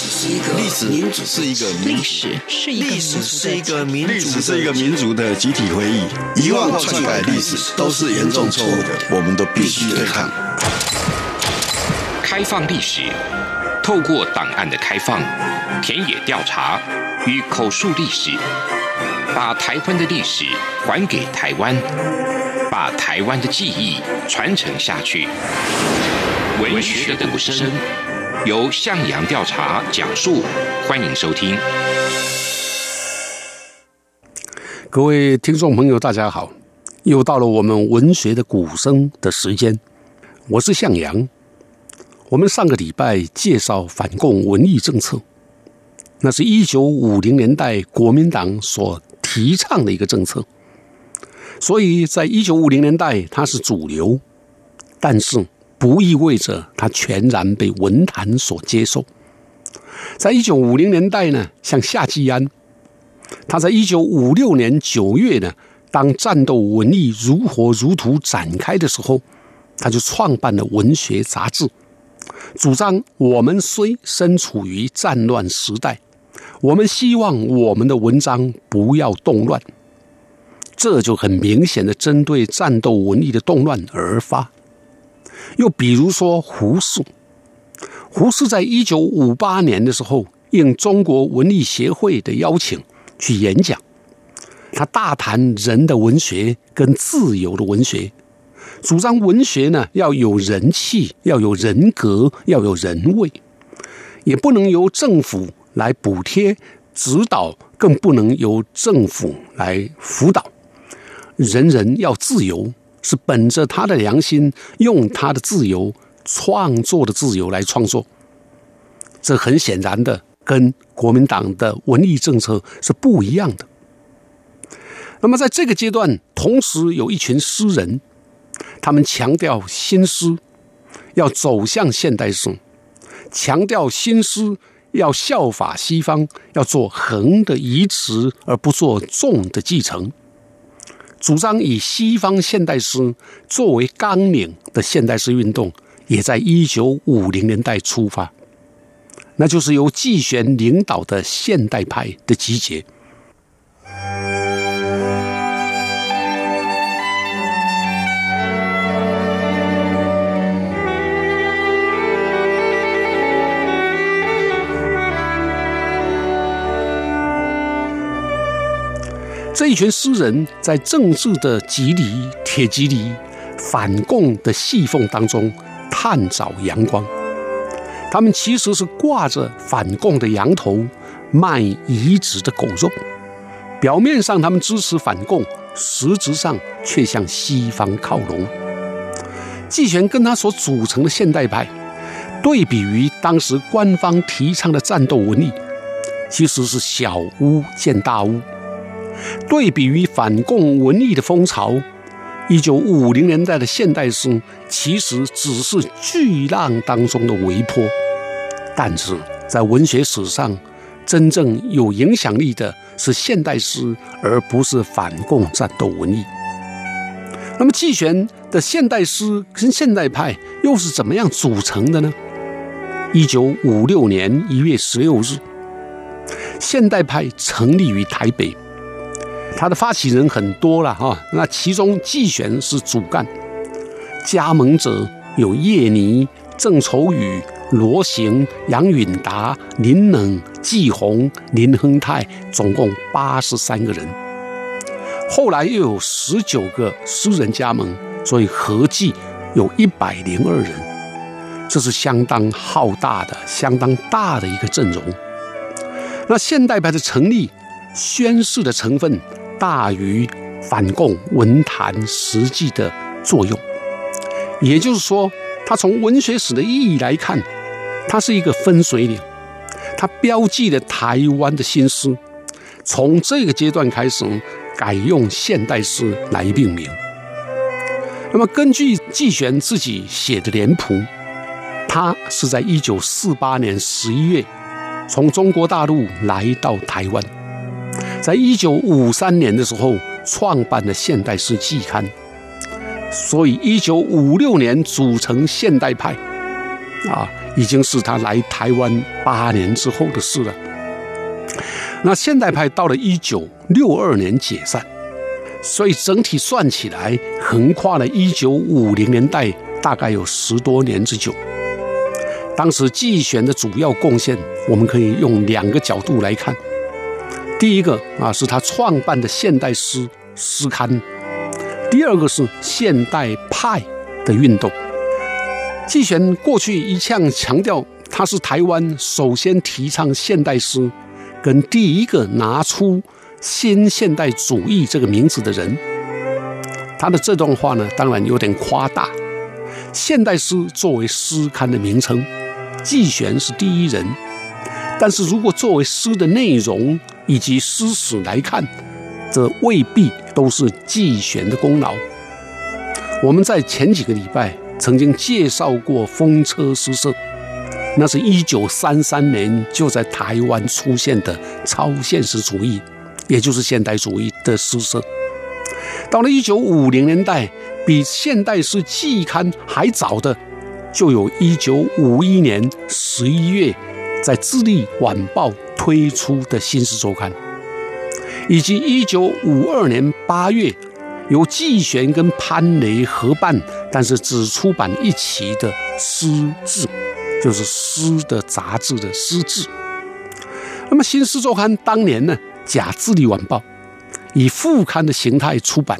史是一个历史民主是一个历史是一个历史是一个民历史是一个民族的集体回忆，遗忘或篡改历史都是严重错误的，我们都必须对抗。开放历史，透过档案的开放、田野调查与口述历史，把台湾的历史还给台湾，把台湾的记忆传承下去。文学的鼓声，由向阳调查讲述，欢迎收听。各位听众朋友，大家好，又到了我们文学的鼓声的时间，我是向阳。我们上个礼拜介绍反共文艺政策，那是一九五零年代国民党所提倡的一个政策，所以在一九五零年代它是主流，但是不意味着它全然被文坛所接受。在一九五零年代呢，像夏季安，他在一九五六年九月呢，当战斗文艺如火如荼展开的时候，他就创办了文学杂志。主张我们虽身处于战乱时代，我们希望我们的文章不要动乱。这就很明显的针对战斗文艺的动乱而发。又比如说胡适，胡适在一九五八年的时候，应中国文艺协会的邀请去演讲，他大谈人的文学跟自由的文学。主张文学呢，要有人气，要有人格，要有人味，也不能由政府来补贴指导，更不能由政府来辅导。人人要自由，是本着他的良心，用他的自由创作的自由来创作。这很显然的，跟国民党的文艺政策是不一样的。那么在这个阶段，同时有一群诗人。他们强调新诗要走向现代诗，强调新诗要效法西方，要做横的移植而不做纵的继承，主张以西方现代诗作为纲领的现代诗运动，也在一九五零年代出发，那就是由季玄领导的现代派的集结。这一群诗人在政治的蒺藜、铁蒺藜、反共的细缝当中探找阳光。他们其实是挂着反共的羊头，卖移植的狗肉。表面上他们支持反共，实质上却向西方靠拢。季玄跟他所组成的现代派，对比于当时官方提倡的战斗文艺，其实是小巫见大巫。对比于反共文艺的风潮，一九五零年代的现代诗其实只是巨浪当中的微波。但是在文学史上，真正有影响力的是现代诗，而不是反共战斗文艺。那么季玄的现代诗跟现代派又是怎么样组成的呢？一九五六年一月十六日，现代派成立于台北。他的发起人很多了哈，那其中季玄是主干，加盟者有叶尼、郑愁予、罗行、杨允达、林冷、季红、林亨泰，总共八十三个人。后来又有十九个诗人加盟，所以合计有一百零二人，这是相当浩大的、相当大的一个阵容。那现代派的成立，宣誓的成分。大于反共文坛实际的作用，也就是说，它从文学史的意义来看，它是一个分水岭，它标记了台湾的新诗。从这个阶段开始，改用现代诗来命名。那么，根据季玄自己写的脸谱，他是在一九四八年十一月从中国大陆来到台湾。在一九五三年的时候，创办了《现代诗季刊》，所以一九五六年组成现代派。啊，已经是他来台湾八年之后的事了。那现代派到了一九六二年解散，所以整体算起来，横跨了一九五零年代，大概有十多年之久。当时季选的主要贡献，我们可以用两个角度来看。第一个啊，是他创办的现代诗诗刊；第二个是现代派的运动。季选过去一向强调，他是台湾首先提倡现代诗，跟第一个拿出新现代主义这个名字的人。他的这段话呢，当然有点夸大。现代诗作为诗刊的名称，季选是第一人。但是如果作为诗的内容，以及诗史来看，这未必都是季选的功劳。我们在前几个礼拜曾经介绍过风车诗社，那是一九三三年就在台湾出现的超现实主义，也就是现代主义的诗社。到了一九五零年代，比现代诗季刊还早的，就有一九五一年十一月在《智利晚报》。推出的新诗周刊，以及一九五二年八月由季选跟潘雷合办，但是只出版一期的《诗志》，就是诗的杂志的《诗志》。那么新诗周刊当年呢，假《自立晚报》以副刊的形态出版，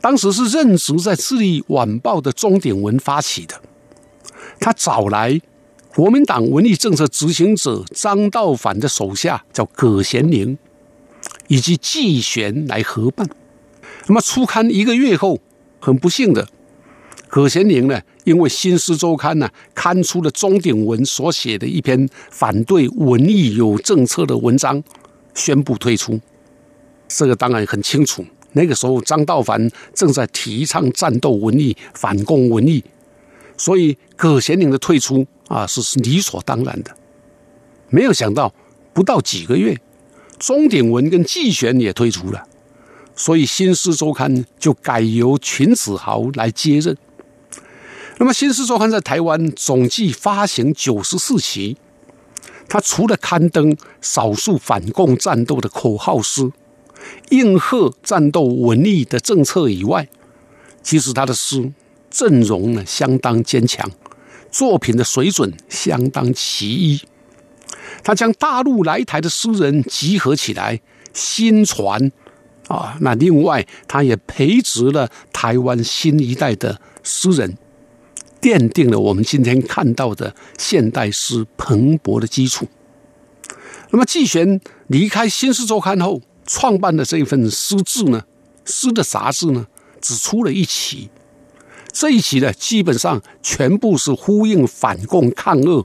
当时是任职在《自立晚报》的钟鼎文发起的，他找来。国民党文艺政策执行者张道凡的手下叫葛贤宁，以及季玄来合办。那么出刊一个月后，很不幸的，葛贤宁呢，因为《新诗周刊》呢刊出了钟鼎文所写的一篇反对文艺有政策的文章，宣布退出。这个当然很清楚，那个时候张道凡正在提倡战斗文艺、反共文艺，所以葛贤宁的退出。啊，是是理所当然的。没有想到，不到几个月，钟鼎文跟季璇也退出了，所以《新诗周刊》就改由秦子豪来接任。那么，《新诗周刊》在台湾总计发行九十四期，它除了刊登少数反共战斗的口号诗、应和战斗文艺的政策以外，其实它的诗阵容呢相当坚强。作品的水准相当奇异，他将大陆来台的诗人集合起来，新传啊。那另外，他也培植了台湾新一代的诗人，奠定了我们今天看到的现代诗蓬勃的基础。那么，季玄离开《新诗周刊》后，创办的这份诗志呢，诗的杂志呢，只出了一期。这一期呢，基本上全部是呼应反共抗俄。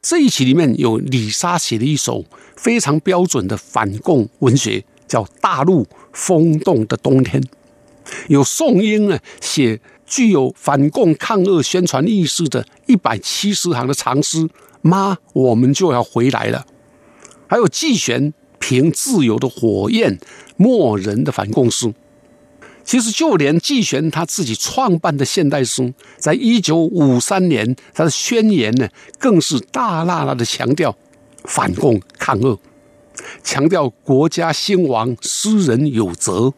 这一期里面有李莎写的一首非常标准的反共文学，叫《大陆风动的冬天》；有宋英呢写具有反共抗俄宣传意识的一百七十行的长诗《妈，我们就要回来了》；还有季选凭《自由的火焰》默人的反共诗。其实，就连季玄他自己创办的现代诗，在一九五三年，他的宣言呢，更是大剌剌的强调反共抗恶，强调国家兴亡，诗人有责，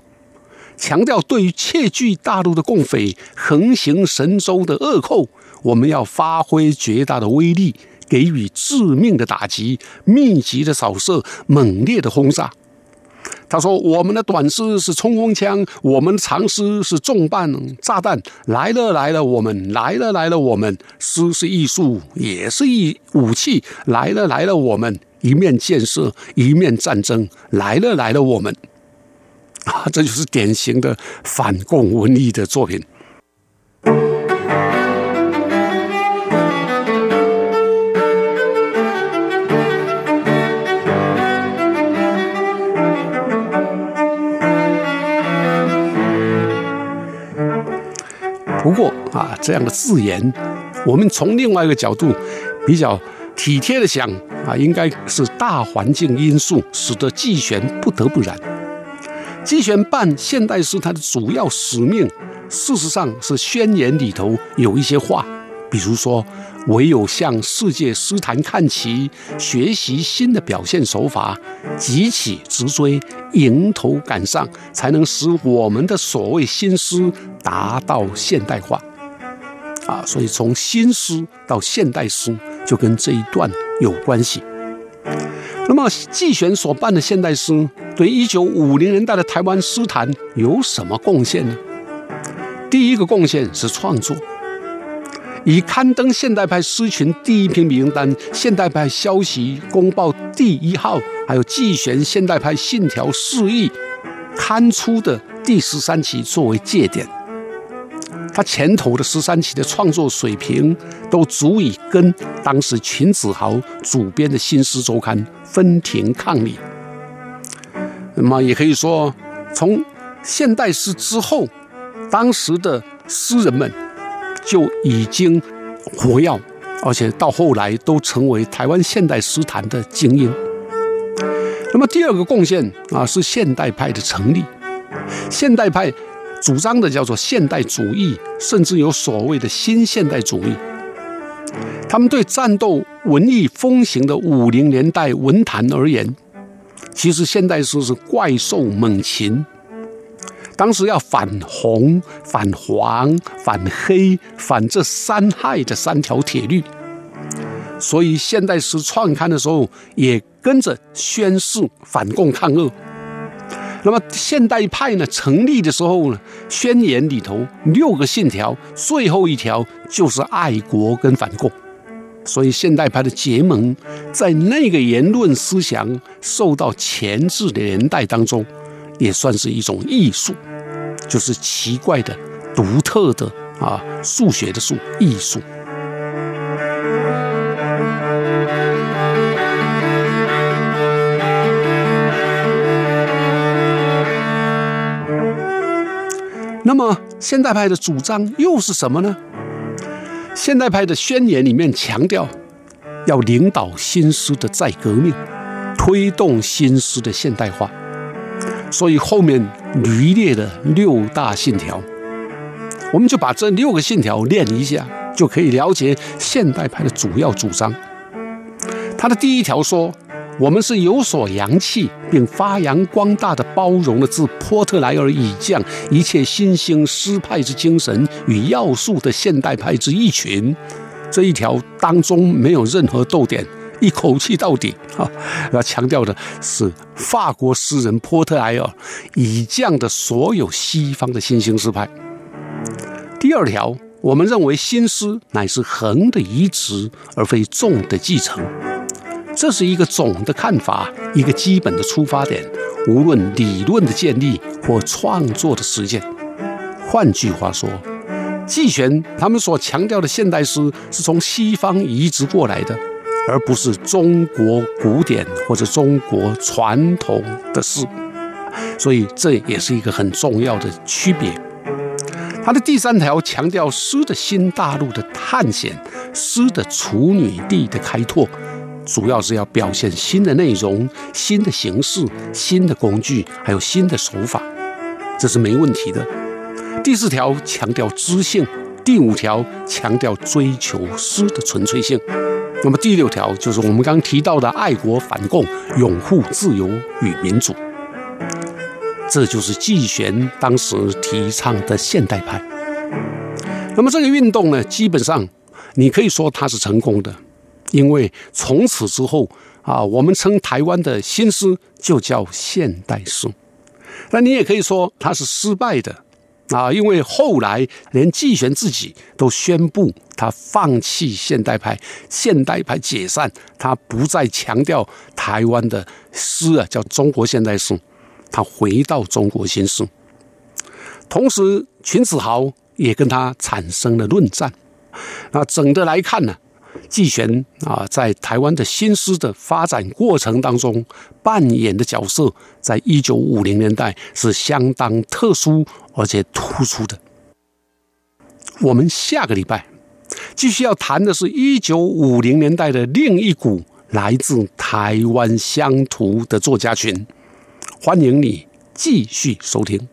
强调对于窃据大陆的共匪横行神州的恶寇，我们要发挥绝大的威力，给予致命的打击，密集的扫射，猛烈的轰炸。他说：“我们的短诗是冲锋枪，我们的长诗是重磅炸弹。来了来了，我们来了来了，我们诗是艺术，也是一武器。来了来了，我们一面建设，一面战争。来了来了，我们啊，这就是典型的反共文艺的作品。”啊，这样的字眼，我们从另外一个角度比较体贴的想啊，应该是大环境因素使得季玄不得不然。季玄办现代诗，它的主要使命，事实上是宣言里头有一些话，比如说，唯有向世界诗坛看齐，学习新的表现手法，急起直追，迎头赶上，才能使我们的所谓新诗达到现代化。啊，所以从新诗到现代诗，就跟这一段有关系。那么季选所办的现代诗，对一九五零年代的台湾诗坛有什么贡献呢？第一个贡献是创作，以刊登现代派诗群第一批名单、现代派消息公报第一号，还有季选现代派信条释义刊出的第十三期作为界点。他前头的十三期的创作水平，都足以跟当时秦子豪主编的新诗周刊分庭抗礼。那么也可以说，从现代诗之后，当时的诗人们就已经活跃，而且到后来都成为台湾现代诗坛的精英。那么第二个贡献啊，是现代派的成立，现代派。主张的叫做现代主义，甚至有所谓的新现代主义。他们对战斗文艺风行的五零年代文坛而言，其实现代诗是怪兽猛禽。当时要反红、反黄、反黑、反这三害的三条铁律，所以现代诗创刊的时候，也跟着宣誓反共抗俄。那么现代派呢，成立的时候呢，宣言里头六个信条，最后一条就是爱国跟反共，所以现代派的结盟，在那个言论思想受到钳制的年代当中，也算是一种艺术，就是奇怪的、独特的啊，数学的数，艺术。那么，现代派的主张又是什么呢？现代派的宣言里面强调，要领导新诗的再革命，推动新诗的现代化。所以后面驴列的六大信条，我们就把这六个信条念一下，就可以了解现代派的主要主张。他的第一条说。我们是有所扬弃并发扬光大的包容了自波特莱尔以降一切新兴诗派之精神与要素的现代派之一群，这一条当中没有任何逗点，一口气到底啊！要强调的是法国诗人波特莱尔以降的所有西方的新兴诗派。第二条，我们认为新诗乃是横的移植，而非纵的继承。这是一个总的看法，一个基本的出发点，无论理论的建立或创作的实践。换句话说，季玄他们所强调的现代诗是从西方移植过来的，而不是中国古典或者中国传统的诗。所以这也是一个很重要的区别。他的第三条强调诗的新大陆的探险，诗的处女地的开拓。主要是要表现新的内容、新的形式、新的工具，还有新的手法，这是没问题的。第四条强调知性，第五条强调追求诗的纯粹性，那么第六条就是我们刚提到的爱国反共、拥护自由与民主。这就是季选当时提倡的现代派。那么这个运动呢，基本上你可以说它是成功的。因为从此之后啊，我们称台湾的新诗就叫现代诗。那你也可以说它是失败的啊，因为后来连季选自己都宣布他放弃现代派，现代派解散，他不再强调台湾的诗啊，叫中国现代诗，他回到中国新诗。同时，秦子豪也跟他产生了论战。那整的来看呢？季璇啊，在台湾的新诗的发展过程当中扮演的角色，在一九五零年代是相当特殊而且突出的。我们下个礼拜继续要谈的是一九五零年代的另一股来自台湾乡土的作家群，欢迎你继续收听。